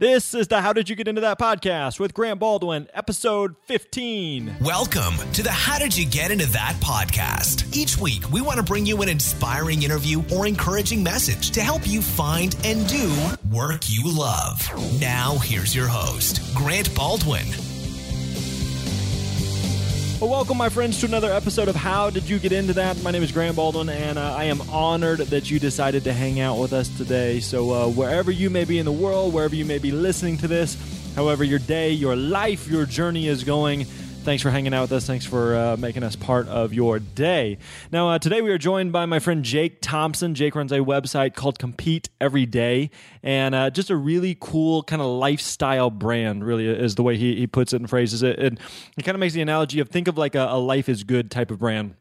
This is the How Did You Get Into That podcast with Grant Baldwin, episode 15. Welcome to the How Did You Get Into That podcast. Each week, we want to bring you an inspiring interview or encouraging message to help you find and do work you love. Now, here's your host, Grant Baldwin. Well, welcome, my friends, to another episode of How Did You Get Into That? My name is Grant Baldwin, and uh, I am honored that you decided to hang out with us today. So, uh, wherever you may be in the world, wherever you may be listening to this, however your day, your life, your journey is going, Thanks for hanging out with us. Thanks for uh, making us part of your day. Now, uh, today we are joined by my friend Jake Thompson. Jake runs a website called Compete Every Day, and uh, just a really cool kind of lifestyle brand, really, is the way he, he puts it and phrases it. And he kind of makes the analogy of think of like a, a life is good type of brand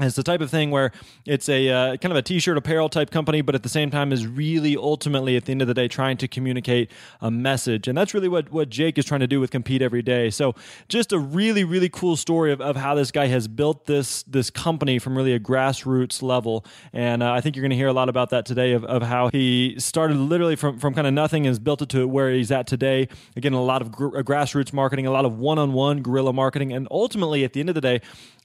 it's the type of thing where it's a uh, kind of a t-shirt apparel type company, but at the same time is really ultimately at the end of the day trying to communicate a message, and that's really what what Jake is trying to do with Compete every day. So just a really really cool story of, of how this guy has built this this company from really a grassroots level, and uh, I think you're going to hear a lot about that today of, of how he started literally from from kind of nothing and has built it to where he's at today. Again, a lot of gr- grassroots marketing, a lot of one-on-one guerrilla marketing, and ultimately at the end of the day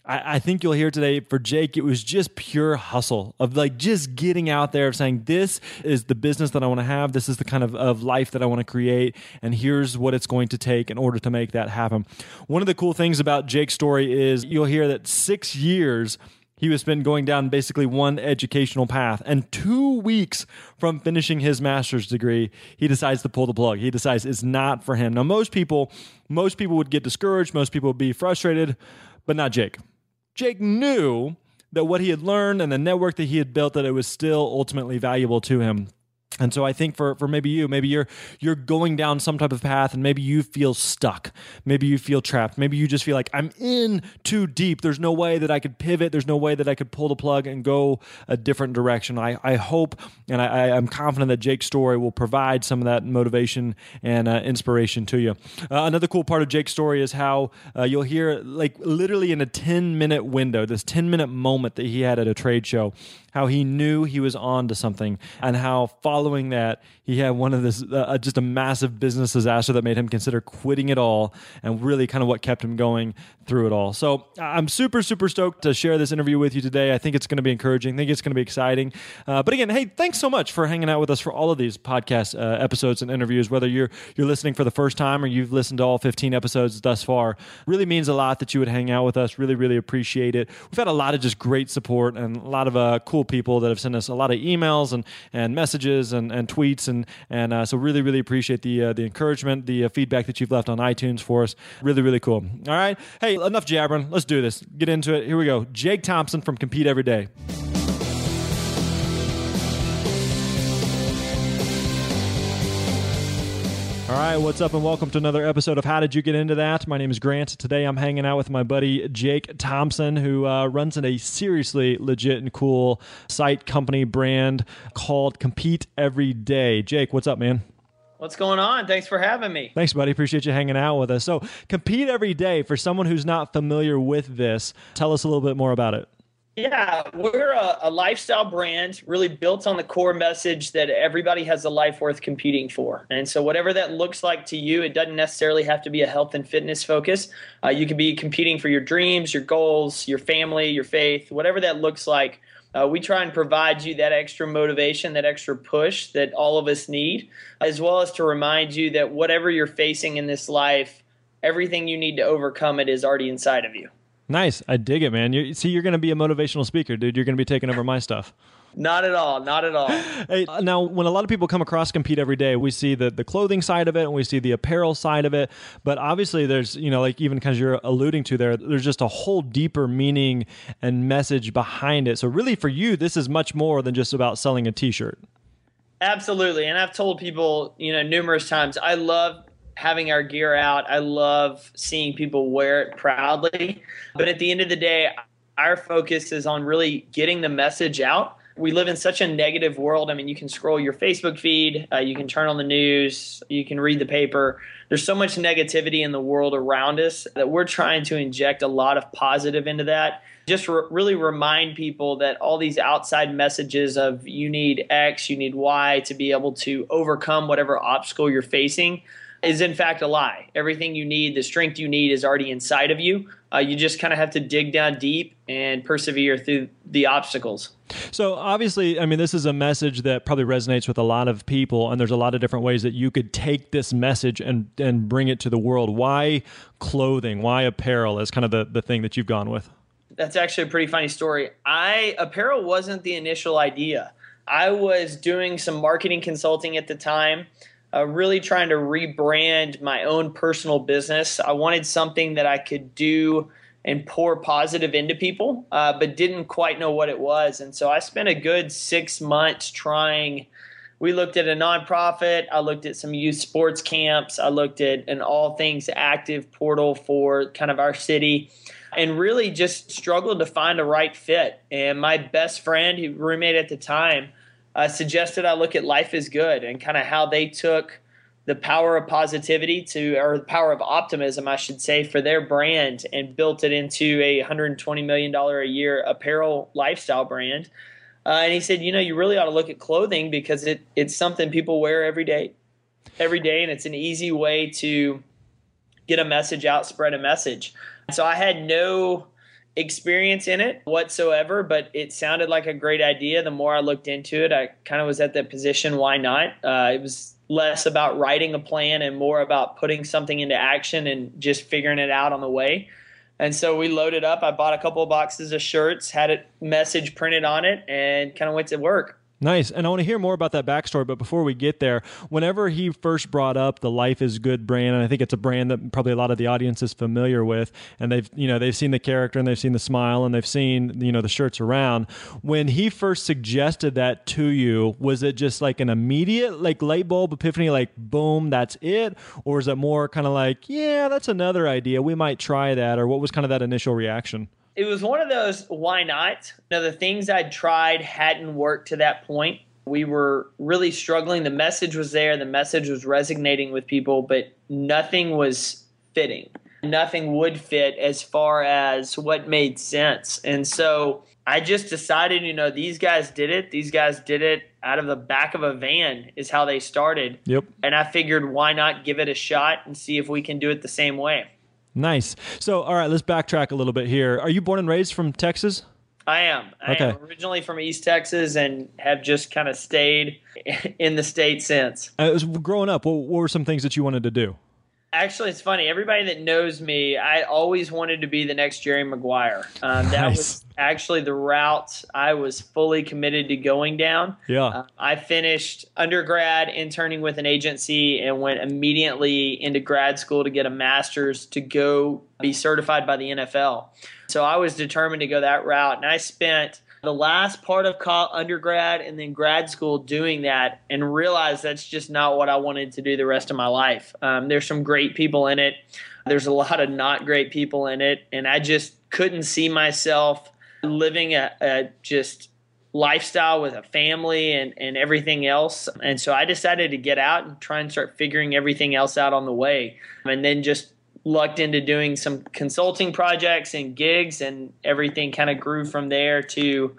I, I think you'll hear today for Jake, it was just pure hustle of like just getting out there of saying, this is the business that I want to have. This is the kind of, of life that I want to create. And here's what it's going to take in order to make that happen. One of the cool things about Jake's story is you'll hear that six years he was been going down basically one educational path. And two weeks from finishing his master's degree, he decides to pull the plug. He decides it's not for him. Now, most people, most people would get discouraged. Most people would be frustrated, but not Jake. Jake knew that what he had learned and the network that he had built that it was still ultimately valuable to him and so I think for, for maybe you, maybe you're you're going down some type of path and maybe you feel stuck. Maybe you feel trapped. Maybe you just feel like I'm in too deep. There's no way that I could pivot. There's no way that I could pull the plug and go a different direction. I, I hope and I, am confident that Jake's story will provide some of that motivation and uh, inspiration to you. Uh, another cool part of Jake's story is how uh, you'll hear like literally in a 10 minute window, this 10 minute moment that he had at a trade show, how he knew he was on to something, and how following that, he had one of this uh, just a massive business disaster that made him consider quitting it all, and really kind of what kept him going through it all. So I'm super, super stoked to share this interview with you today. I think it's going to be encouraging. I think it's going to be exciting. Uh, but again, hey, thanks so much for hanging out with us for all of these podcast uh, episodes and interviews. Whether you're you're listening for the first time or you've listened to all 15 episodes thus far, really means a lot that you would hang out with us. Really, really appreciate it. We've had a lot of just great support and a lot of uh, cool people that have sent us a lot of emails and and messages and, and tweets and and uh, so really, really appreciate the uh, the encouragement, the uh, feedback that you've left on iTunes for us. Really, really cool. All right, hey enough jabbering. Let's do this. Get into it. Here we go. Jake Thompson from Compete Every Day. All right, what's up, and welcome to another episode of How Did You Get Into That? My name is Grant. Today I'm hanging out with my buddy Jake Thompson, who uh, runs in a seriously legit and cool site company brand called Compete Every Day. Jake, what's up, man? What's going on? Thanks for having me. Thanks, buddy. Appreciate you hanging out with us. So, compete every day. For someone who's not familiar with this, tell us a little bit more about it. Yeah, we're a, a, lifestyle brand really built on the core message that everybody has a life worth competing for. And so, whatever that looks like to you, it doesn't necessarily have to be a health and fitness focus. Uh, you could be competing for your dreams, your goals, your family, your faith, whatever that looks like. Uh, we try and provide you that extra motivation, that extra push that all of us need, as well as to remind you that whatever you're facing in this life, everything you need to overcome it is already inside of you. Nice. I dig it, man. You see, you're going to be a motivational speaker, dude. You're going to be taking over my stuff. Not at all. Not at all. hey, uh, now, when a lot of people come across compete every day, we see the the clothing side of it and we see the apparel side of it. But obviously, there's you know, like even because you're alluding to there, there's just a whole deeper meaning and message behind it. So really, for you, this is much more than just about selling a T-shirt. Absolutely, and I've told people, you know, numerous times, I love having our gear out. I love seeing people wear it proudly. But at the end of the day, our focus is on really getting the message out we live in such a negative world. I mean, you can scroll your Facebook feed, uh, you can turn on the news, you can read the paper. There's so much negativity in the world around us that we're trying to inject a lot of positive into that. Just re- really remind people that all these outside messages of you need X, you need Y to be able to overcome whatever obstacle you're facing is in fact a lie. Everything you need, the strength you need, is already inside of you. Uh, you just kind of have to dig down deep and persevere through the obstacles. So, obviously, I mean, this is a message that probably resonates with a lot of people, and there's a lot of different ways that you could take this message and, and bring it to the world. Why clothing? Why apparel is kind of the, the thing that you've gone with? That's actually a pretty funny story. I apparel wasn't the initial idea. I was doing some marketing consulting at the time uh, really trying to rebrand my own personal business. I wanted something that I could do and pour positive into people, uh, but didn't quite know what it was. And so I spent a good six months trying. We looked at a nonprofit. I looked at some youth sports camps. I looked at an all things active portal for kind of our city and really just struggled to find a right fit. And my best friend, who roommate at the time, uh, suggested I look at Life is Good and kind of how they took the power of positivity to, or the power of optimism, I should say, for their brand and built it into a $120 million a year apparel lifestyle brand. Uh, and he said, you know, you really ought to look at clothing because it, it's something people wear every day, every day, and it's an easy way to get a message out, spread a message. So I had no experience in it whatsoever, but it sounded like a great idea. The more I looked into it, I kind of was at that position. Why not? Uh, it was less about writing a plan and more about putting something into action and just figuring it out on the way. And so we loaded up. I bought a couple of boxes of shirts, had a message printed on it, and kind of went to work. Nice. And I want to hear more about that backstory. But before we get there, whenever he first brought up the Life is Good brand, and I think it's a brand that probably a lot of the audience is familiar with, and they've, you know, they've seen the character and they've seen the smile and they've seen, you know, the shirts around. When he first suggested that to you, was it just like an immediate, like light bulb epiphany, like boom, that's it? Or is it more kind of like, yeah, that's another idea. We might try that? Or what was kind of that initial reaction? It was one of those why not? Know, the things I'd tried hadn't worked to that point. We were really struggling. The message was there, the message was resonating with people, but nothing was fitting. Nothing would fit as far as what made sense. And so I just decided, you know, these guys did it. These guys did it out of the back of a van, is how they started. Yep. And I figured, why not give it a shot and see if we can do it the same way? Nice. So, all right, let's backtrack a little bit here. Are you born and raised from Texas? I am. I okay. am originally from East Texas and have just kind of stayed in the state since. Uh, was growing up, what, what were some things that you wanted to do? Actually, it's funny. Everybody that knows me, I always wanted to be the next Jerry Maguire. Um, that nice. was actually the route I was fully committed to going down. Yeah. Uh, I finished undergrad interning with an agency and went immediately into grad school to get a master's to go be certified by the NFL. So I was determined to go that route, and I spent the last part of undergrad and then grad school doing that and realized that's just not what I wanted to do the rest of my life. Um, there's some great people in it. There's a lot of not great people in it. And I just couldn't see myself living a, a just lifestyle with a family and, and everything else. And so I decided to get out and try and start figuring everything else out on the way. And then just lucked into doing some consulting projects and gigs, and everything kind of grew from there to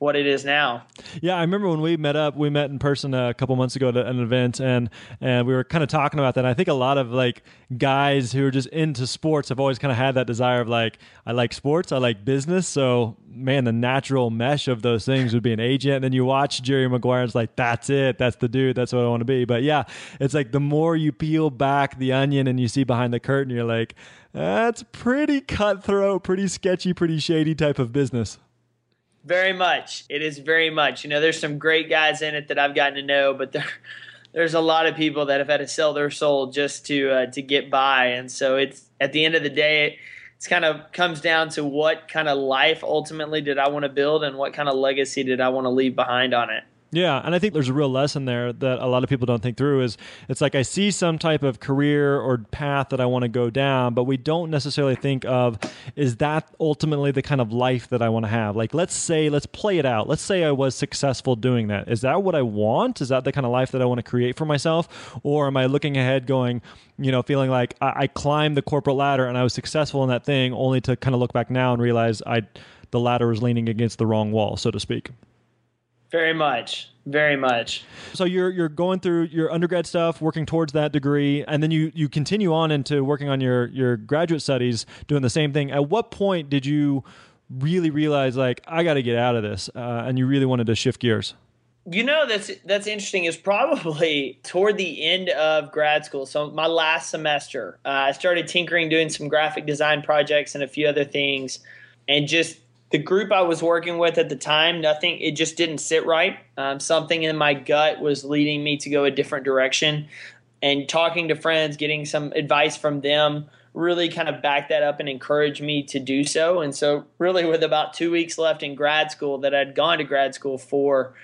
what it is now. Yeah, I remember when we met up, we met in person a couple months ago at an event and and we were kind of talking about that. And I think a lot of like guys who are just into sports have always kind of had that desire of like I like sports, I like business, so man, the natural mesh of those things would be an agent. And then you watch Jerry Maguire, and it's like that's it, that's the dude, that's what I want to be. But yeah, it's like the more you peel back the onion and you see behind the curtain, you're like that's pretty cutthroat, pretty sketchy, pretty shady type of business. Very much. It is very much. You know, there's some great guys in it that I've gotten to know, but there, there's a lot of people that have had to sell their soul just to uh, to get by. And so it's at the end of the day, it, it's kind of comes down to what kind of life ultimately did I want to build and what kind of legacy did I want to leave behind on it. Yeah, and I think there's a real lesson there that a lot of people don't think through is it's like I see some type of career or path that I want to go down, but we don't necessarily think of is that ultimately the kind of life that I want to have. Like let's say let's play it out. Let's say I was successful doing that. Is that what I want? Is that the kind of life that I want to create for myself or am I looking ahead going, you know, feeling like I, I climbed the corporate ladder and I was successful in that thing only to kind of look back now and realize I the ladder was leaning against the wrong wall, so to speak. Very much. Very much. So you're you're going through your undergrad stuff, working towards that degree, and then you you continue on into working on your your graduate studies, doing the same thing. At what point did you really realize like I got to get out of this, uh, and you really wanted to shift gears? You know that's that's interesting. Is probably toward the end of grad school. So my last semester, uh, I started tinkering, doing some graphic design projects and a few other things, and just the group I was working with at the time, nothing, it just didn't sit right. Um, something in my gut was leading me to go a different direction. And talking to friends, getting some advice from them, really kind of backed that up and encouraged me to do so. And so, really, with about two weeks left in grad school that I'd gone to grad school for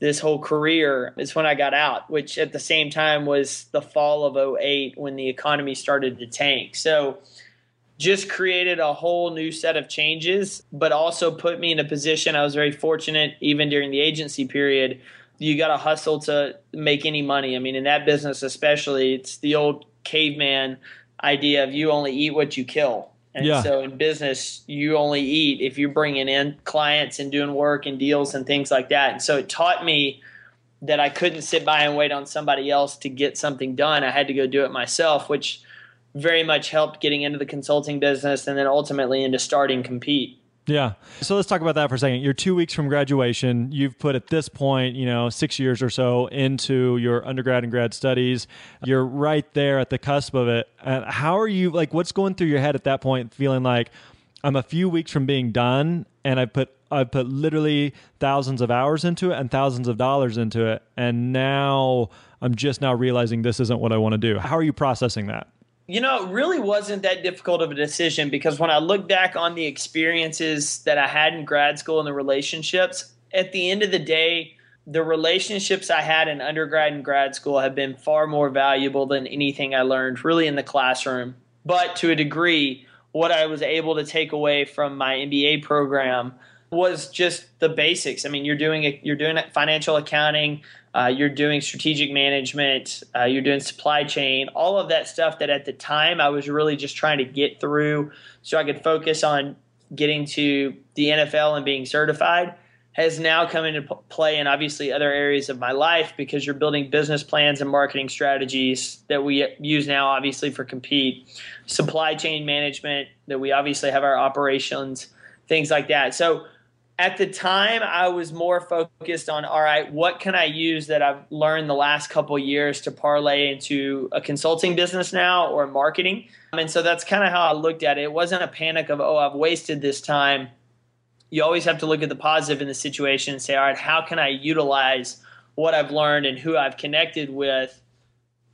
this whole career, is when I got out, which at the same time was the fall of 08 when the economy started to tank. So, just created a whole new set of changes, but also put me in a position. I was very fortunate, even during the agency period. You got to hustle to make any money. I mean, in that business, especially, it's the old caveman idea of you only eat what you kill. And yeah. so in business, you only eat if you're bringing in clients and doing work and deals and things like that. And so it taught me that I couldn't sit by and wait on somebody else to get something done. I had to go do it myself, which very much helped getting into the consulting business and then ultimately into starting compete. Yeah. So let's talk about that for a second. You're two weeks from graduation. You've put at this point, you know, six years or so into your undergrad and grad studies. You're right there at the cusp of it. Uh, how are you, like, what's going through your head at that point, feeling like I'm a few weeks from being done and I put, I put literally thousands of hours into it and thousands of dollars into it. And now I'm just now realizing this isn't what I want to do. How are you processing that? You know, it really wasn't that difficult of a decision because when I look back on the experiences that I had in grad school and the relationships, at the end of the day, the relationships I had in undergrad and grad school have been far more valuable than anything I learned really in the classroom. But to a degree, what I was able to take away from my MBA program was just the basics. I mean, you're doing you're doing financial accounting, uh, you're doing strategic management, uh, you're doing supply chain, all of that stuff that at the time I was really just trying to get through so I could focus on getting to the NFL and being certified has now come into play in obviously other areas of my life because you're building business plans and marketing strategies that we use now obviously for compete supply chain management that we obviously have our operations things like that. So at the time i was more focused on all right what can i use that i've learned the last couple years to parlay into a consulting business now or marketing? And so that's kind of how i looked at it. It wasn't a panic of oh i've wasted this time. You always have to look at the positive in the situation and say all right how can i utilize what i've learned and who i've connected with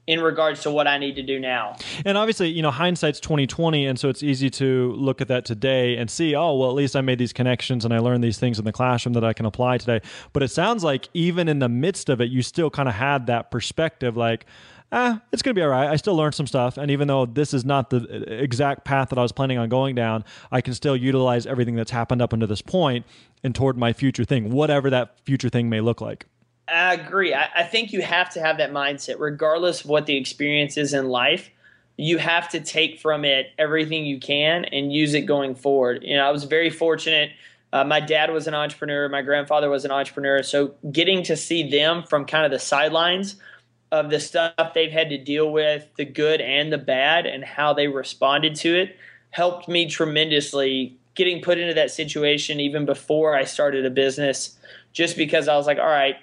in regards to what I need to do now. And obviously, you know, hindsight's 2020 and so it's easy to look at that today and see, oh, well, at least I made these connections and I learned these things in the classroom that I can apply today. But it sounds like even in the midst of it, you still kind of had that perspective like, ah, it's going to be all right. I still learned some stuff. And even though this is not the exact path that I was planning on going down, I can still utilize everything that's happened up until this point and toward my future thing, whatever that future thing may look like. I agree. I, I think you have to have that mindset, regardless of what the experience is in life. You have to take from it everything you can and use it going forward. You know, I was very fortunate. Uh, my dad was an entrepreneur. My grandfather was an entrepreneur. So getting to see them from kind of the sidelines of the stuff they've had to deal with, the good and the bad, and how they responded to it, helped me tremendously. Getting put into that situation even before I started a business, just because I was like, all right,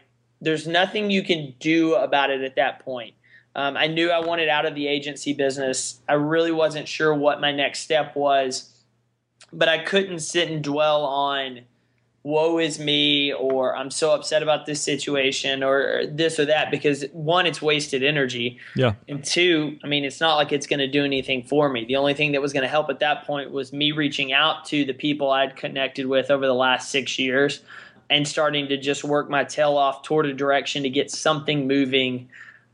there's nothing you can do about it at that point. Um, I knew I wanted out of the agency business. I really wasn't sure what my next step was, but I couldn't sit and dwell on woe is me or I'm so upset about this situation or this or that because one, it's wasted energy. Yeah. And two, I mean, it's not like it's going to do anything for me. The only thing that was going to help at that point was me reaching out to the people I'd connected with over the last six years and starting to just work my tail off toward a direction to get something moving.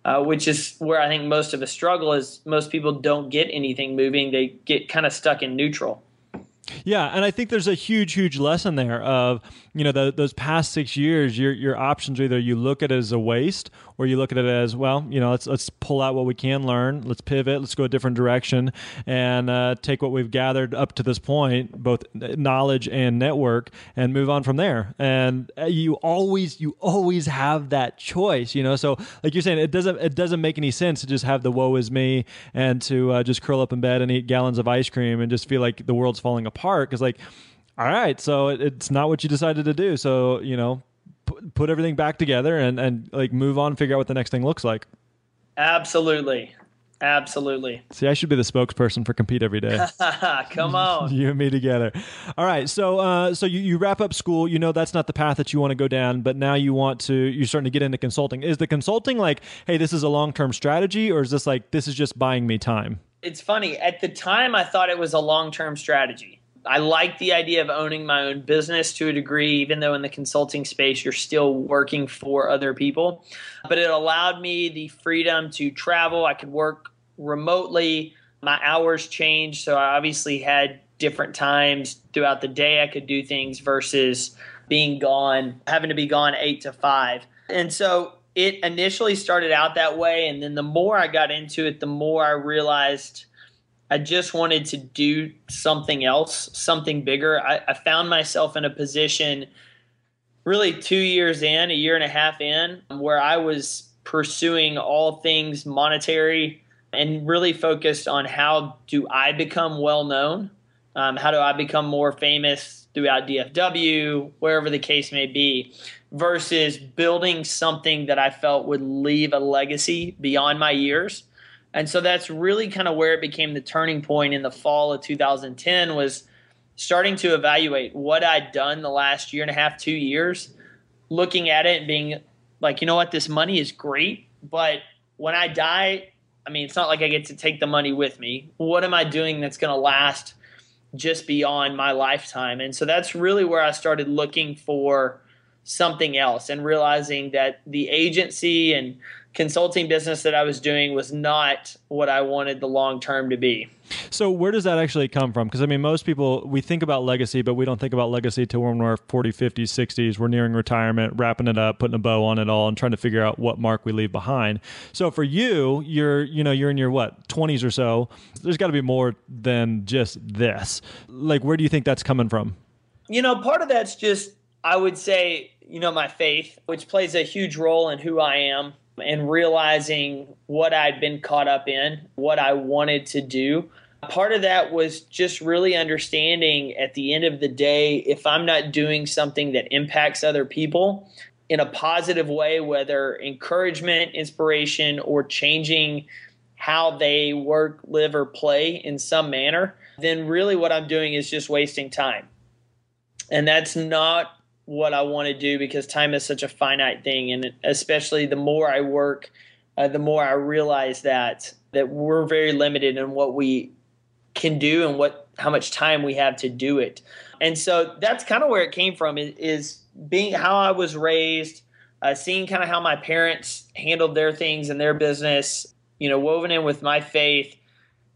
Uh, which is where I think most of us struggle is most people don't get anything moving. They get kind of stuck in neutral. Yeah, and I think there's a huge, huge lesson there of you know the, those past six years. Your your options are either you look at it as a waste or you look at it as well. You know, let's let's pull out what we can learn. Let's pivot. Let's go a different direction and uh, take what we've gathered up to this point, both knowledge and network, and move on from there. And uh, you always you always have that choice. You know, so like you're saying, it doesn't it doesn't make any sense to just have the woe is me and to uh, just curl up in bed and eat gallons of ice cream and just feel like the world's falling apart because like all right so it's not what you decided to do so you know put everything back together and and like move on, figure out what the next thing looks like. Absolutely. Absolutely. See, I should be the spokesperson for compete every day. Come on, you and me together. All right, so uh, so you, you wrap up school. You know that's not the path that you want to go down, but now you want to. You're starting to get into consulting. Is the consulting like, hey, this is a long term strategy, or is this like this is just buying me time? It's funny. At the time, I thought it was a long term strategy. I like the idea of owning my own business to a degree, even though in the consulting space you're still working for other people. But it allowed me the freedom to travel. I could work remotely. My hours changed, so I obviously had different times throughout the day I could do things versus being gone, having to be gone eight to five. And so it initially started out that way. And then the more I got into it, the more I realized I just wanted to do something else, something bigger. I, I, found myself in a position really two years in, a year and a half in, where I was pursuing all things monetary and really focused on how do I become well known? Um, how do I become more famous throughout DFW, wherever the case may be, versus building something that I felt would leave a legacy beyond my years and so that's really kind of where it became the turning point in the fall of 2010 was starting to evaluate what I'd done the last year and a half, two years, looking at it and being like, you know what, this money is great, but when I die, I mean, it's not like I get to take the money with me. What am I doing that's going to last just beyond my lifetime? And so that's really where I started looking for something else and realizing that the agency and consulting business that I was doing was not what I wanted the long term to be. So where does that actually come from? Because I mean, most people we think about legacy, but we don't think about legacy till when we're 40, 50s, 60s. We're nearing retirement, wrapping it up, putting a bow on it all, and trying to figure out what mark we leave behind. So for you, you're you know you're in your what 20s or so. There's got to be more than just this. Like, where do you think that's coming from? You know, part of that's just I would say you know my faith, which plays a huge role in who I am and realizing what I'd been caught up in, what I wanted to do. Part of that was just really understanding at the end of the day, if I'm not doing something that impacts other people in a positive way, whether encouragement, inspiration, or changing how they work, live, or play in some manner, then really what I'm doing is just wasting time. And that's not what I want to do because time is such a finite thing, and especially the more I work, uh, the more I realize that that we're very limited in what we can do and what how much time we have to do it. And so that's kind of where it came from is, being how I was raised, uh, seeing kind of how my parents handled their things and their business, you know, woven in with my faith,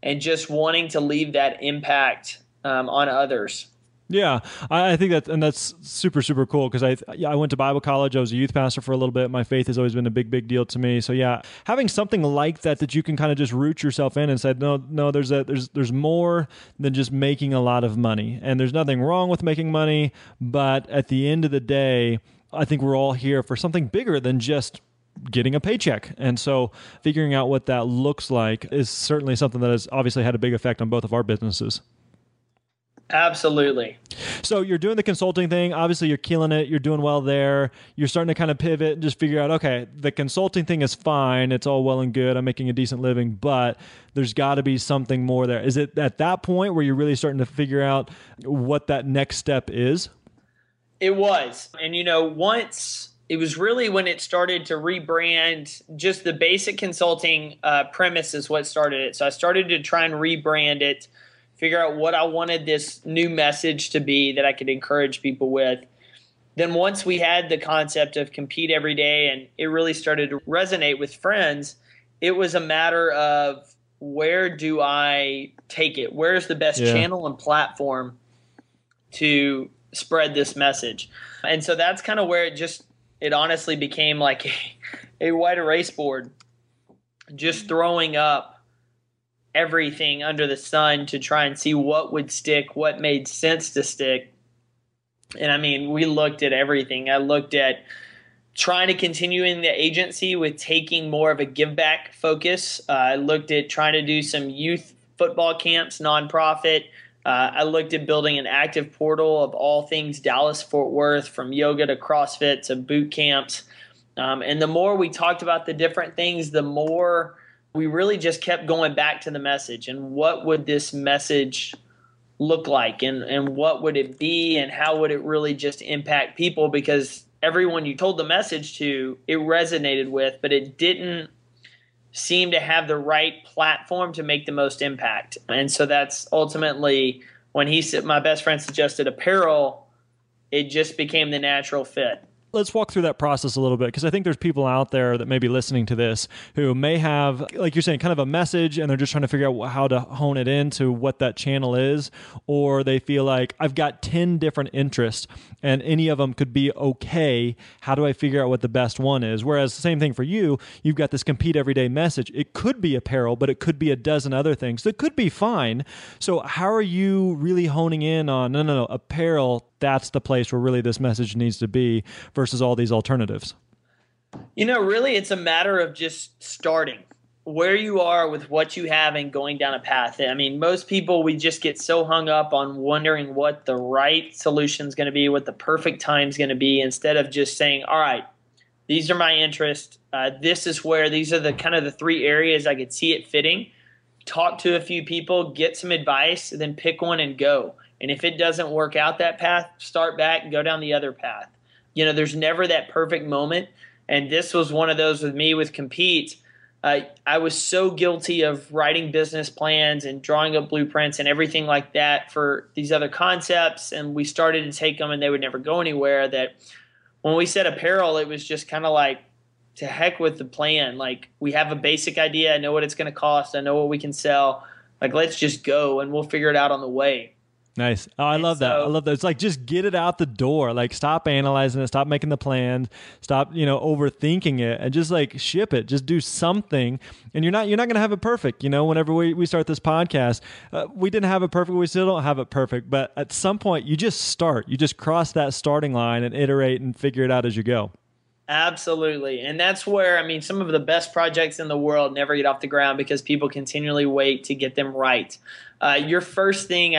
and just wanting to leave that impact um, on others. Yeah, I, think that, and that's super, super cool because I, I went to Bible college. I was a youth pastor for a little bit. My faith has always been a big, big deal to me. So yeah, having something like that that you can kind of just root yourself in and say, no, no, there's a, there's, there's more than just making a lot of money, and there's nothing wrong with making money. But at the end of the day, I think we're all here for something bigger than just getting a paycheck. And so figuring out what that looks like is certainly something that has obviously had a big effect on both of our businesses. Absolutely. So you're doing the consulting thing. Obviously, you're killing it. You're doing well there. You're starting to kind of pivot and just figure out, okay, the consulting thing is fine. It's all well and good. I'm making a decent living, but there's got to be something more there. Is it at that point where you're really starting to figure out what that next step is? It was. And, you know, once it was really when it started to rebrand just the basic consulting uh, premise is what started it. So I started to try and rebrand it figure out what I wanted this new message to be that I could encourage people with. then once we had the concept of compete every day and it really started to resonate with friends, it was a matter of where do I take it? Where's the best yeah. channel and platform to spread this message? And so that's kind of where it just it honestly became like a, a white erase board, just throwing up everything under the sun to try and see what would stick, what made sense to stick. And I mean, we looked at everything. I looked at trying to continue in the agency with taking more of a give back focus. Uh, I looked at trying to do some youth football camps, nonprofit. Uh, I looked at building an active portal of all things Dallas Fort Worth, from yoga to CrossFit to boot camps. Um, and the more we talked about the different things, the more we really just kept going back to the message and what would this message look like and, and what would it be and how would it really just impact people? Because everyone you told the message to it resonated with but it didn't seem to have the right platform to make the most impact. And so that's ultimately when he said my best friend suggested apparel it just became the natural fit let's walk through that process a little bit because I think there's people out there that may be listening to this who may have, like you're saying, kind of a message and they're just trying to figure out how to hone it into what that channel is, or they feel like I've got 10 different interests and any of them could be okay. How do I figure out what the best one is? Whereas, the same thing for you, you've got this compete everyday message. It could be apparel, but it could be a dozen other things that could be fine. So, how are you really honing in on no, no, no, apparel? That's the place where really this message needs to be versus all these alternatives? You know, really, it's a matter of just starting where you are with what you have and going down a path. I mean, most people, we just get so hung up on wondering what the right solution is going to be, what the perfect time is going to be, instead of just saying, all right, these are my interests. Uh, this is where these are the kind of the three areas I could see it fitting. Talk to a few people, get some advice, then pick one and go. And if it doesn't work out that path, start back and go down the other path. You know, there's never that perfect moment. And this was one of those with me with Compete. Uh, I was so guilty of writing business plans and drawing up blueprints and everything like that for these other concepts. And we started to take them and they would never go anywhere. That when we said apparel, it was just kind of like, to heck with the plan. Like, we have a basic idea. I know what it's going to cost. I know what we can sell. Like, let's just go and we'll figure it out on the way. Nice. Oh, I love so, that. I love that. It's like just get it out the door. Like stop analyzing it, stop making the plans, stop, you know, overthinking it and just like ship it. Just do something. And you're not you're not going to have it perfect, you know, whenever we, we start this podcast. Uh, we didn't have it perfect, we still don't have it perfect, but at some point you just start. You just cross that starting line and iterate and figure it out as you go. Absolutely. And that's where, I mean, some of the best projects in the world never get off the ground because people continually wait to get them right. Uh, your first thing,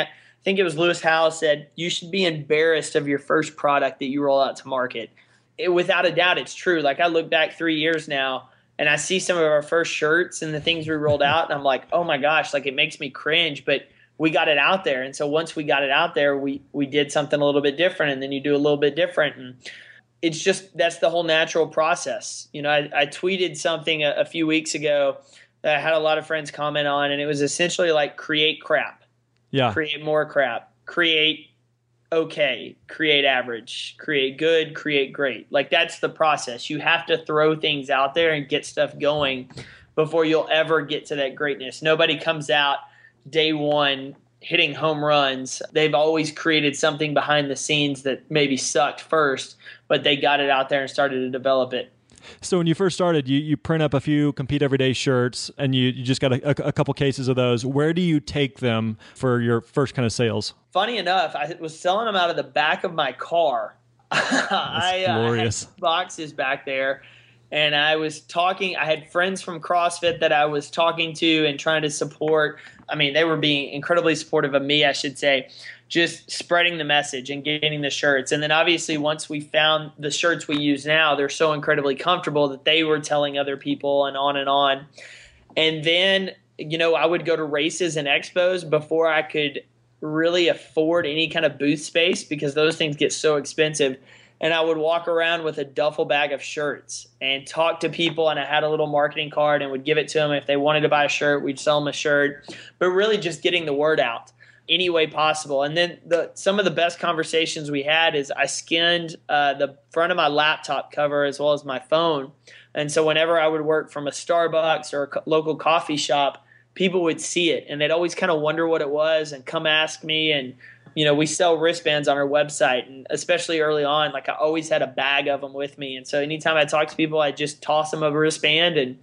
think it was Lewis Howes said, you should be embarrassed of your first product that you roll out to market. It, without a doubt, it's true. Like I look back three years now and I see some of our first shirts and the things we rolled out, and I'm like, oh my gosh, like it makes me cringe, but we got it out there. And so once we got it out there, we we did something a little bit different, and then you do a little bit different, and it's just that's the whole natural process. You know, I, I tweeted something a, a few weeks ago that I had a lot of friends comment on, and it was essentially like create crap yeah. Create more crap. Create okay. Create average. Create good. Create great. Like that's the process. You have to throw things out there and get stuff going before you'll ever get to that greatness. Nobody comes out day one hitting home runs. They've always created something behind the scenes that maybe sucked first, but they got it out there and started to develop it. So when you first started, you, you print up a few compete everyday shirts, and you, you just got a, a, a couple cases of those. Where do you take them for your first kind of sales? Funny enough, I was selling them out of the back of my car. I, uh, I had boxes back there, and I was talking. I had friends from CrossFit that I was talking to and trying to support. I mean, they were being incredibly supportive of me, I should say just spreading the message and getting the shirts. And then obviously once we found the shirts we use now, they're so incredibly comfortable that they were telling other people and on and on. And then, you know, I would go to races and expos before I could really afford any kind of booth space because those things get so expensive. And I would walk around with a duffel bag of shirts and talk to people. And I had a little marketing card and would give it to them. If they wanted to buy a shirt, we'd sell them a shirt. But really just getting the word out any way possible. And then the some of the best conversations we had is I skinned uh, the front of my laptop cover as well as my phone. And so whenever I would work from a Starbucks or a co- local coffee shop, people would see it and they'd always kind of wonder what it was and come ask me and you know, we sell wristbands on our website, and especially early on, like I always had a bag of them with me. And so anytime I talk to people, I just toss them a wristband, and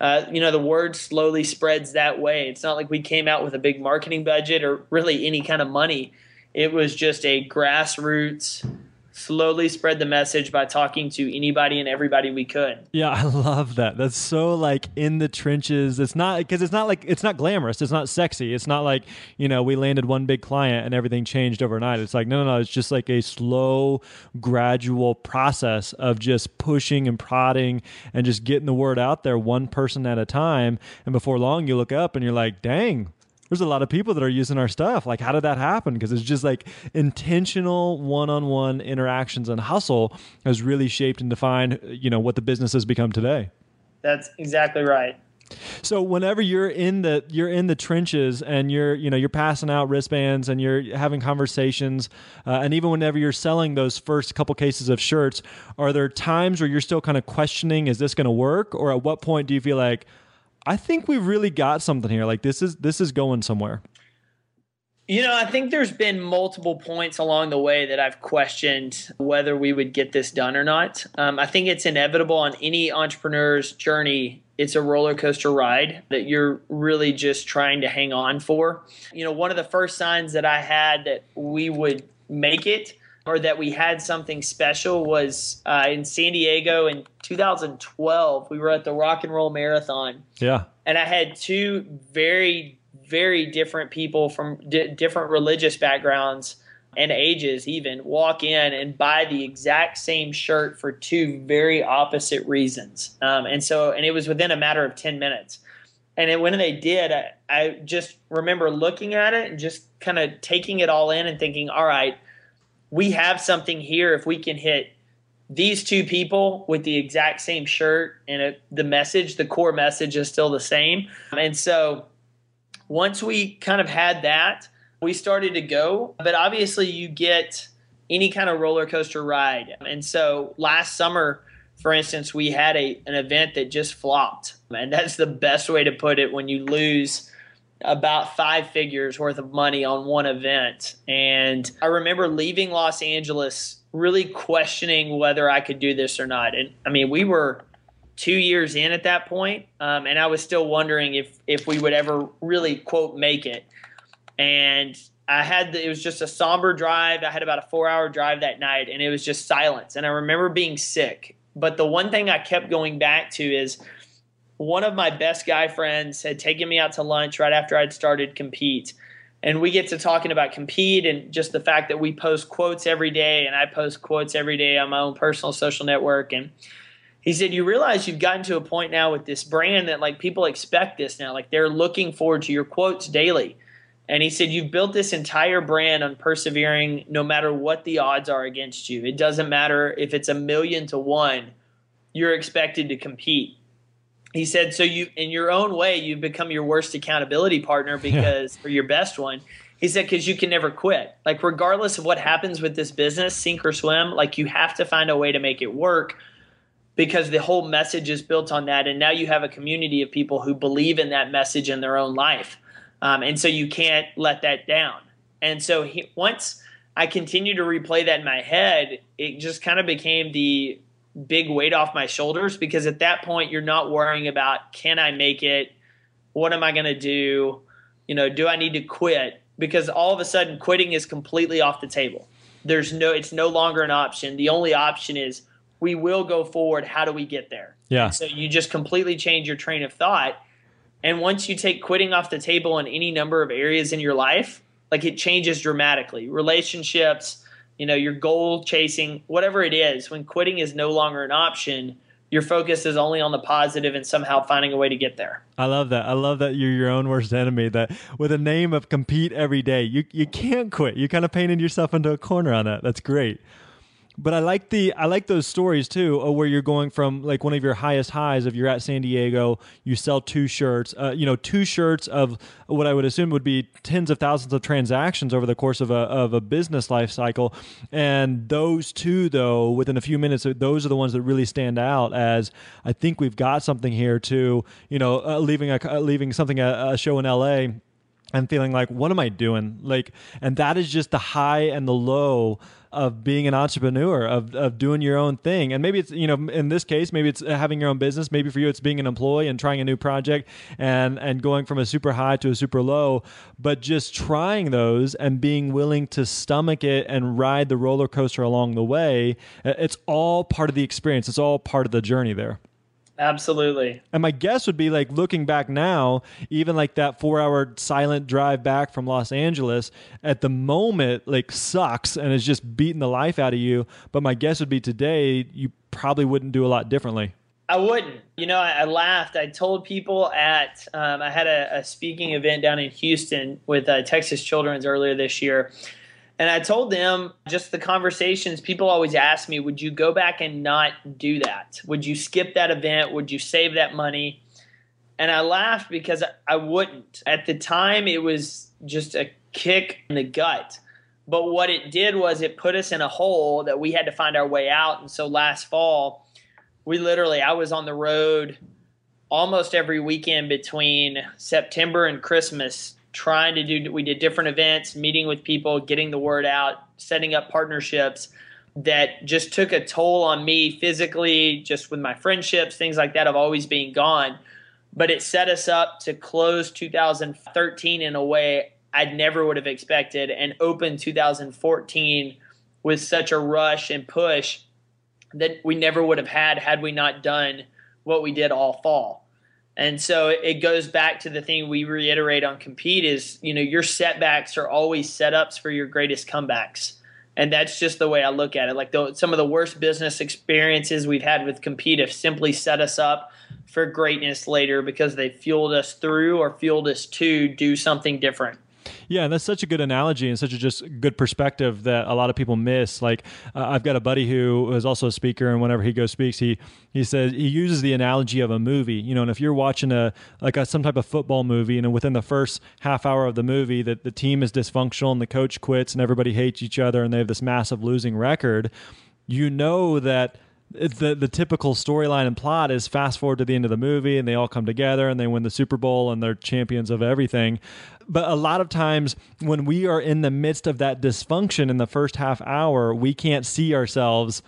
uh, you know, the word slowly spreads that way. It's not like we came out with a big marketing budget or really any kind of money. It was just a grassroots slowly spread the message by talking to anybody and everybody we could. Yeah, I love that. That's so like in the trenches. It's not because it's not like it's not glamorous. It's not sexy. It's not like, you know, we landed one big client and everything changed overnight. It's like, no, no, no. It's just like a slow, gradual process of just pushing and prodding and just getting the word out there one person at a time. And before long, you look up and you're like, dang, there's a lot of people that are using our stuff. Like, how did that happen? Because it's just like intentional one-on-one interactions and hustle has really shaped and defined, you know, what the business has become today. That's exactly right. So whenever you're in the you're in the trenches and you're you know you're passing out wristbands and you're having conversations uh, and even whenever you're selling those first couple cases of shirts, are there times where you're still kind of questioning is this going to work or at what point do you feel like I think we've really got something here. Like this is this is going somewhere. You know, I think there's been multiple points along the way that I've questioned whether we would get this done or not. Um, I think it's inevitable on any entrepreneur's journey. It's a roller coaster ride that you're really just trying to hang on for. You know, one of the first signs that I had that we would make it or that we had something special was uh, in San Diego in 2012. We were at the Rock and Roll Marathon. Yeah. And I had two very, very different people from d- different religious backgrounds and ages even walk in and buy the exact same shirt for two very opposite reasons. Um, and so, and it was within a matter of 10 minutes. And it, when they did, I, I just remember looking at it and just kind of taking it all in and thinking, all right, we have something here if we can hit these two people with the exact same shirt and it, the message, the core message is still the same. And so once we kind of had that, we started to go. But obviously, you get any kind of roller coaster ride. And so last summer, for instance, we had a an event that just flopped. And that's the best way to put it when you lose about five figures worth of money on one event. And I remember leaving Los Angeles really questioning whether I could do this or not. And I mean, we were two years in at that point, um, and I was still wondering if if we would ever really quote make it. And I had the, it was just a somber drive. I had about a four hour drive that night, and it was just silence. And I remember being sick. But the one thing I kept going back to is one of my best guy friends had taken me out to lunch right after I'd started compete. And we get to talking about compete and just the fact that we post quotes every day and i post quotes every day on my own personal social network. And he said you realize you've gotten to a point now with this brand that like people expect this now like they're looking forward to your quotes daily. And he said you've built this entire brand on persevering no matter what the odds are against you. It doesn't matter if it's a million to one you're expected to compete he said so you in your own way you've become your worst accountability partner because yeah. or your best one. He said because you can never quit. Like regardless of what happens with this business sink or swim like you have to find a way to make it work because the whole message is built on that and now you have a community of people who believe in that message in their own life um, and so you can't let that down. And so he, once i continued to replay that in my head it just kind of became the big weight off my shoulders because at that point you're not worrying about can I make it? What am I going to do? You know, do I need to quit? Because all of a sudden quitting is completely off the table. There's no it's no longer an option. The only option is we will go forward. How do we get there? Yeah. So you just completely change your train of thought. And once you take quitting off the table in any number of areas in your life, like it changes dramatically. Relationships, you know, your goal chasing, whatever it is, when quitting is no longer an option, your focus is only on the positive and somehow finding a way to get there. I love that. I love that you're your own worst enemy. That with a name of compete every day, you you can't quit. You kind of painted yourself into a corner on that. That's great. But I like the I like those stories too, uh, where you're going from like one of your highest highs of you're at San Diego, you sell two shirts, uh, you know, two shirts of what I would assume would be tens of thousands of transactions over the course of a of a business life cycle, and those two though, within a few minutes, those are the ones that really stand out as I think we've got something here to you know uh, leaving a uh, leaving something a, a show in L.A. and feeling like what am I doing like, and that is just the high and the low of being an entrepreneur, of, of doing your own thing. And maybe it's, you know, in this case, maybe it's having your own business. Maybe for you, it's being an employee and trying a new project and, and going from a super high to a super low. But just trying those and being willing to stomach it and ride the roller coaster along the way, uh, it's all part of the experience. It's all part of the journey there. Absolutely. And my guess would be like looking back now, even like that four hour silent drive back from Los Angeles at the moment, like sucks and is just beating the life out of you. But my guess would be today, you probably wouldn't do a lot differently. I wouldn't. You know, I, I laughed. I told people at, um, I had a, a, speaking event down in Houston with uh, Texas Children's earlier this year and I told them just the conversations. People always ask me, would you go back and not do that? Would you skip that event? Would you save that money? And I laughed because I wouldn't. At the time, it was just a kick in the gut. But what it did was it put us in a hole that we had to find our way out. And so last fall, we literally, I was on the road almost every weekend between September and Christmas trying to do we did different events meeting with people getting the word out setting up partnerships that just took a toll on me physically just with my friendships things like that have always been gone. But it set us up to close 2013 in a way i never would have expected and open 2014 with such a rush and push that we never would have had had we not done what we did all fall and so it goes back to the thing we reiterate on compete is, you know, your setbacks are always setups for your greatest comebacks. And that's just the way I look at it. Like the, some of the worst business experiences we've had with compete have simply set us up for greatness later because they fueled us through or fueled us to do something different. Yeah, and that's such a good analogy and such a just good perspective that a lot of people miss. Like uh, I've got a buddy who is also a speaker, and whenever he goes speaks, he he says he uses the analogy of a movie. You know, and if you're watching a like a, some type of football movie, and within the first half hour of the movie, that the team is dysfunctional and the coach quits and everybody hates each other and they have this massive losing record, you know that the the typical storyline and plot is fast forward to the end of the movie and they all come together and they win the Super Bowl and they're champions of everything. But a lot of times when we are in the midst of that dysfunction in the first half hour, we can't see ourselves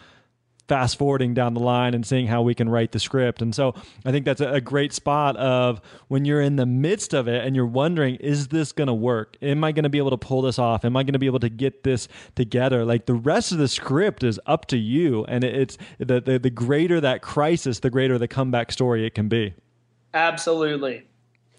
fast forwarding down the line and seeing how we can write the script. And so I think that's a, great spot of when you're in the midst of it and you're wondering, is this going to work? Am I going to be able to pull this off? Am I going to be able to get this together? Like the rest of the script is up to you. And it's the, the, the greater that crisis, the greater the comeback story it can be. Absolutely.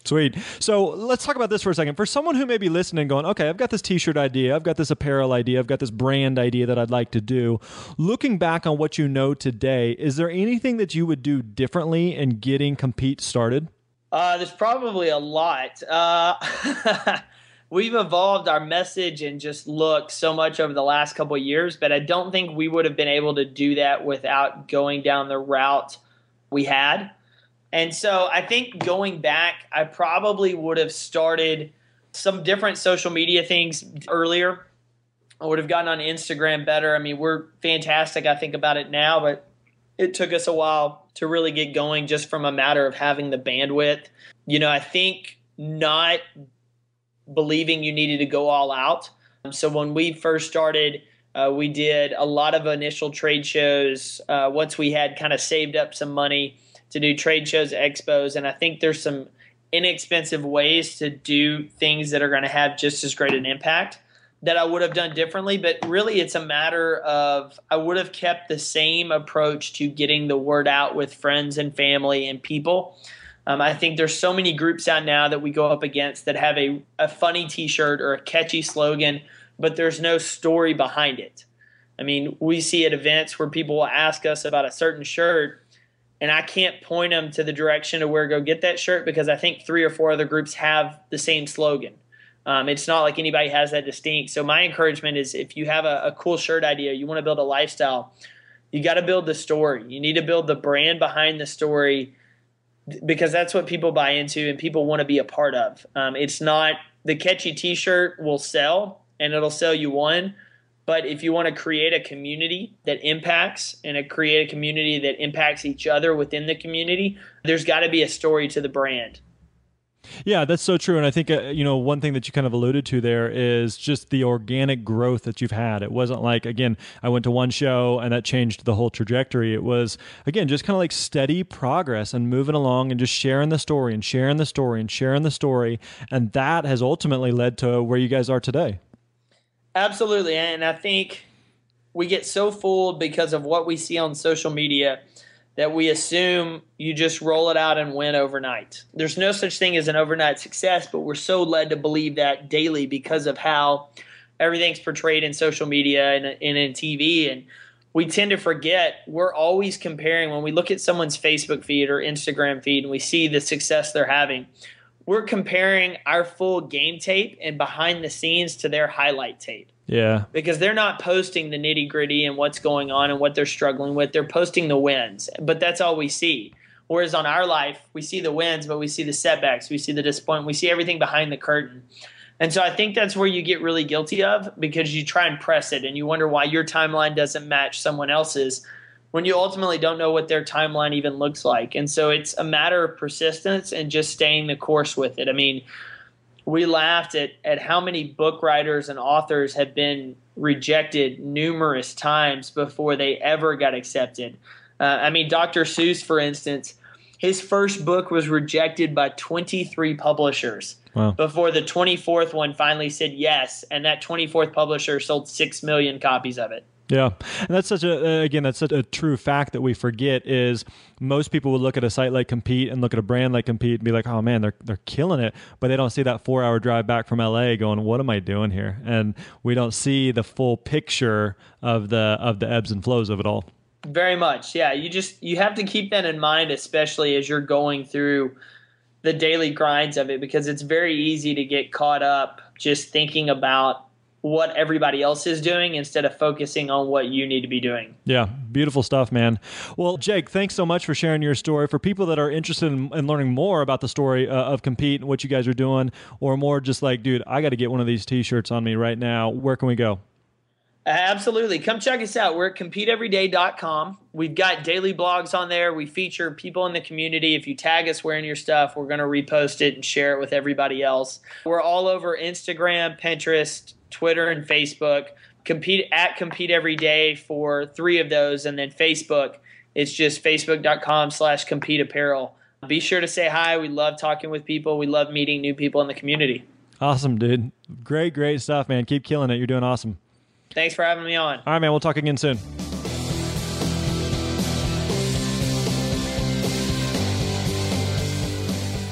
Sweet. So let's talk about this for a second. For someone who may be listening, going, okay, I've got this t shirt idea, I've got this apparel idea, I've got this brand idea that I'd like to do. Looking back on what you know today, is there anything that you would do differently in getting Compete started? Uh, there's probably a lot. Uh, we've evolved our message and just look so much over the last couple of years, but I don't think we would have been able to do that without going down the route we had. And so I think going back, I probably would have started some different social media things earlier. I would have gotten on Instagram better. I mean, we're fantastic, I think, about it now, but it took us a while to really get going just from a matter of having the bandwidth. You know, I think not believing you needed to go all out. So when we first started, uh, we did a lot of initial trade shows. Uh, once we had kind of saved up some money, to do trade shows, expos, and I think there's some inexpensive ways to do things that are going to have just as great an impact that I would have done differently. But really, it's a matter of I would have kept the same approach to getting the word out with friends and family and people. Um, I think there's so many groups out now that we go up against that have a, a funny T-shirt or a catchy slogan, but there's no story behind it. I mean, we see at events where people will ask us about a certain shirt, and I can't point them to the direction of where go get that shirt because I think three or four other groups have the same slogan. Um, it's not like anybody has that distinct. So my encouragement is if you have a, a cool shirt idea, you want to build a lifestyle, you got to build the story. You need to build the brand behind the story because that's what people buy into and people want to be a part of. Um, it's not the catchy T-shirt will sell and it'll sell you one, but if you want to create a community that impacts and a create a community that impacts each other within the community, there's got to be a story to the brand. Yeah, that's so true. And I think, uh, you know, one thing that you kind of alluded to there is just the organic growth that you've had. It wasn't like, again, I went to one show and that changed the whole trajectory. It was, again, just kind of like steady progress and moving along and just sharing the story and sharing the story and sharing the story. And that has ultimately led to where you guys are today. Absolutely. And I think we get so fooled because of what we see on social media that we assume you just roll it out and win overnight. There's no such thing as an overnight success, but we're so led to believe that daily because of how everything's portrayed in social media and, and in TV. And we tend to forget we're always comparing when we look at someone's Facebook feed or Instagram feed and we see the success they're having. We're comparing our full game tape and behind the scenes to their highlight tape. Yeah. Because they're not posting the nitty gritty and what's going on and what they're struggling with. They're posting the wins, but that's all we see. Whereas on our life, we see the wins, but we see the setbacks, we see the disappointment, we see everything behind the curtain. And so I think that's where you get really guilty of because you try and press it and you wonder why your timeline doesn't match someone else's when you ultimately don't know what their timeline even looks like. And so it's a matter of persistence and just staying the course with it. I mean, we laughed at, at how many book writers and authors have been rejected numerous times before they ever got accepted. Uh, I mean, Dr. Seuss, for instance, his first book was rejected by 23 publishers wow. before the 24th one finally said yes, and that 24th publisher sold 6 million copies of it. Yeah, and that's such a uh, again that's such a true fact that we forget is most people will look at a site like Compete and look at a brand like Compete and be like, oh man, they're they're killing it, but they don't see that four hour drive back from LA going, what am I doing here? And we don't see the full picture of the of the ebbs and flows of it all. Very much, yeah. You just you have to keep that in mind, especially as you're going through the daily grinds of it, because it's very easy to get caught up just thinking about what everybody else is doing instead of focusing on what you need to be doing. Yeah, beautiful stuff, man. Well, Jake, thanks so much for sharing your story. For people that are interested in, in learning more about the story uh, of Compete and what you guys are doing, or more just like, dude, I got to get one of these t shirts on me right now, where can we go? Absolutely. Come check us out. We're at competeeveryday.com. We've got daily blogs on there. We feature people in the community. If you tag us wearing your stuff, we're going to repost it and share it with everybody else. We're all over Instagram, Pinterest, Twitter and Facebook. Compete at Compete Every Day for three of those, and then Facebook. It's just facebook.com slash compete apparel. Be sure to say hi. We love talking with people. We love meeting new people in the community. Awesome, dude. Great, great stuff, man. Keep killing it. You're doing awesome. Thanks for having me on. All right, man. We'll talk again soon.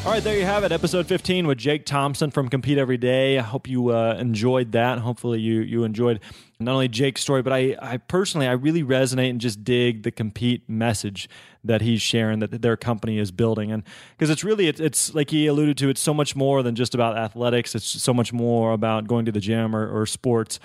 All right, there you have it, episode 15 with Jake Thompson from Compete Every Day. I hope you uh, enjoyed that. Hopefully, you you enjoyed not only Jake's story, but I, I personally I really resonate and just dig the Compete message that he's sharing that their company is building, and because it's really it's, it's like he alluded to, it's so much more than just about athletics. It's so much more about going to the gym or, or sports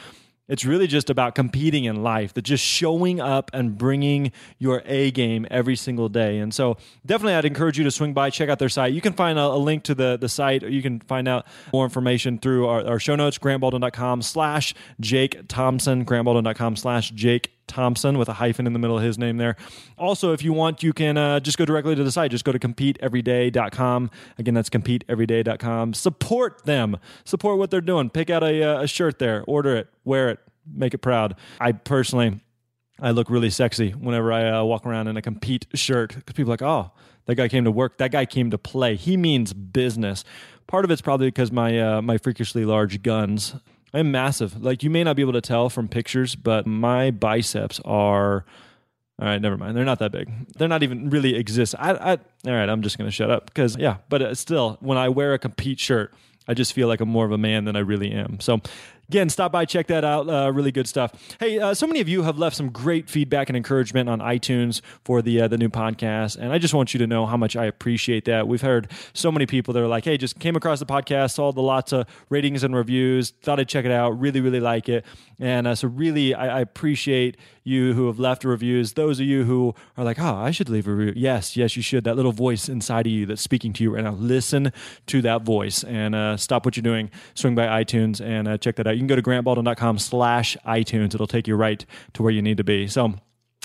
it's really just about competing in life, that just showing up and bringing your A game every single day. And so, definitely, I'd encourage you to swing by, check out their site. You can find a, a link to the, the site, or you can find out more information through our, our show notes, grantbaldwin.com slash Jake Thompson, grantbaldwin.com slash Jake Thompson with a hyphen in the middle of his name there. Also, if you want, you can uh, just go directly to the site. Just go to competeeveryday.com. Again, that's competeeveryday.com. Support them. Support what they're doing. Pick out a, uh, a shirt there, order it, wear it, make it proud. I personally, I look really sexy whenever I uh, walk around in a compete shirt because people are like, oh, that guy came to work. That guy came to play. He means business. Part of it's probably because my uh, my freakishly large guns. I'm massive. Like you may not be able to tell from pictures, but my biceps are. All right, never mind. They're not that big. They're not even really exist. I, I all right. I'm just gonna shut up because yeah. But uh, still, when I wear a compete shirt, I just feel like I'm more of a man than I really am. So Again, stop by, check that out. Uh, really good stuff. Hey, uh, so many of you have left some great feedback and encouragement on iTunes for the uh, the new podcast, and I just want you to know how much I appreciate that. We've heard so many people that are like, "Hey, just came across the podcast, saw the lots of ratings and reviews, thought I'd check it out. Really, really like it." And uh, so, really, I, I appreciate you who have left reviews. Those of you who are like, "Oh, I should leave a review." Yes, yes, you should. That little voice inside of you that's speaking to you right now. Listen to that voice and uh, stop what you're doing. Swing by iTunes and uh, check that out. You can go to grantbaldwin.com slash iTunes. It'll take you right to where you need to be. So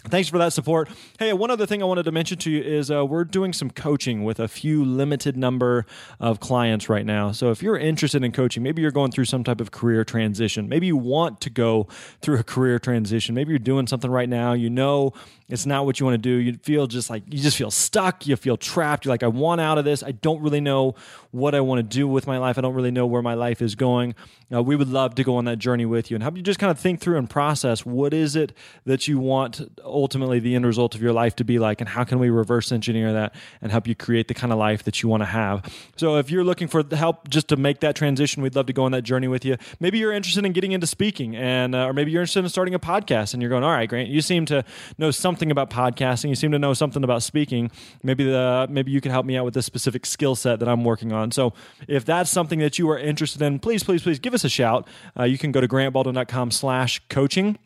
Thanks for that support. Hey, one other thing I wanted to mention to you is uh, we're doing some coaching with a few limited number of clients right now. So if you're interested in coaching, maybe you're going through some type of career transition, maybe you want to go through a career transition, maybe you're doing something right now, you know it's not what you want to do. You feel just like you just feel stuck. You feel trapped. You're like, I want out of this. I don't really know what I want to do with my life. I don't really know where my life is going. Uh, we would love to go on that journey with you and help you just kind of think through and process what is it that you want ultimately the end result of your life to be like, and how can we reverse engineer that and help you create the kind of life that you want to have. So if you're looking for help just to make that transition, we'd love to go on that journey with you. Maybe you're interested in getting into speaking, and uh, or maybe you're interested in starting a podcast, and you're going, all right, Grant, you seem to know something about podcasting. You seem to know something about speaking. Maybe the maybe you can help me out with this specific skill set that I'm working on. So if that's something that you are interested in, please, please, please give us a shout. Uh, you can go to grantbaldwin.com slash coaching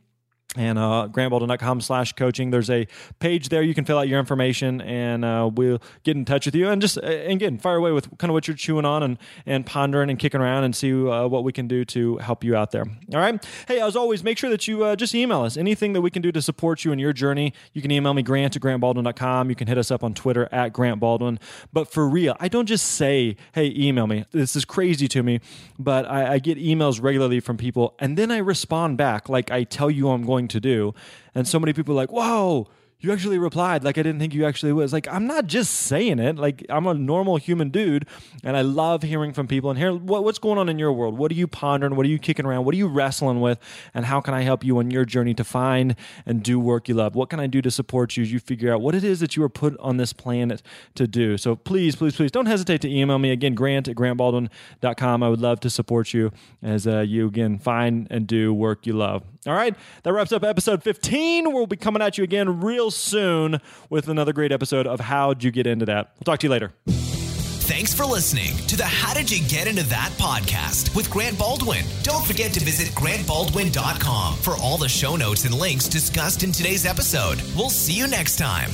and uh, grantbaldwin.com slash coaching. There's a page there. You can fill out your information and uh, we'll get in touch with you. And just uh, again fire away with kind of what you're chewing on and, and pondering and kicking around and see uh, what we can do to help you out there. All right? Hey as always make sure that you uh, just email us. Anything that we can do to support you in your journey you can email me grant at grantbaldwin.com you can hit us up on twitter at grant baldwin but for real i don't just say hey email me. This is crazy to me but I, I get emails regularly from people and then i respond back like i tell you i'm going to do. And so many people like, whoa, you actually replied like I didn't think you actually was. Like I'm not just saying it. Like I'm a normal human dude, and I love hearing from people and hear what, what's going on in your world. What are you pondering? What are you kicking around? What are you wrestling with? And how can I help you on your journey to find and do work you love? What can I do to support you as you figure out what it is that you were put on this planet to do? So please, please, please don't hesitate to email me again. Grant at grantbaldwin.com. I would love to support you as uh, you again find and do work you love. All right, that wraps up episode 15. We'll be coming at you again real soon with another great episode of How'd You Get Into That. We'll talk to you later. Thanks for listening to the How Did You Get Into That podcast with Grant Baldwin. Don't forget to visit grantbaldwin.com for all the show notes and links discussed in today's episode. We'll see you next time.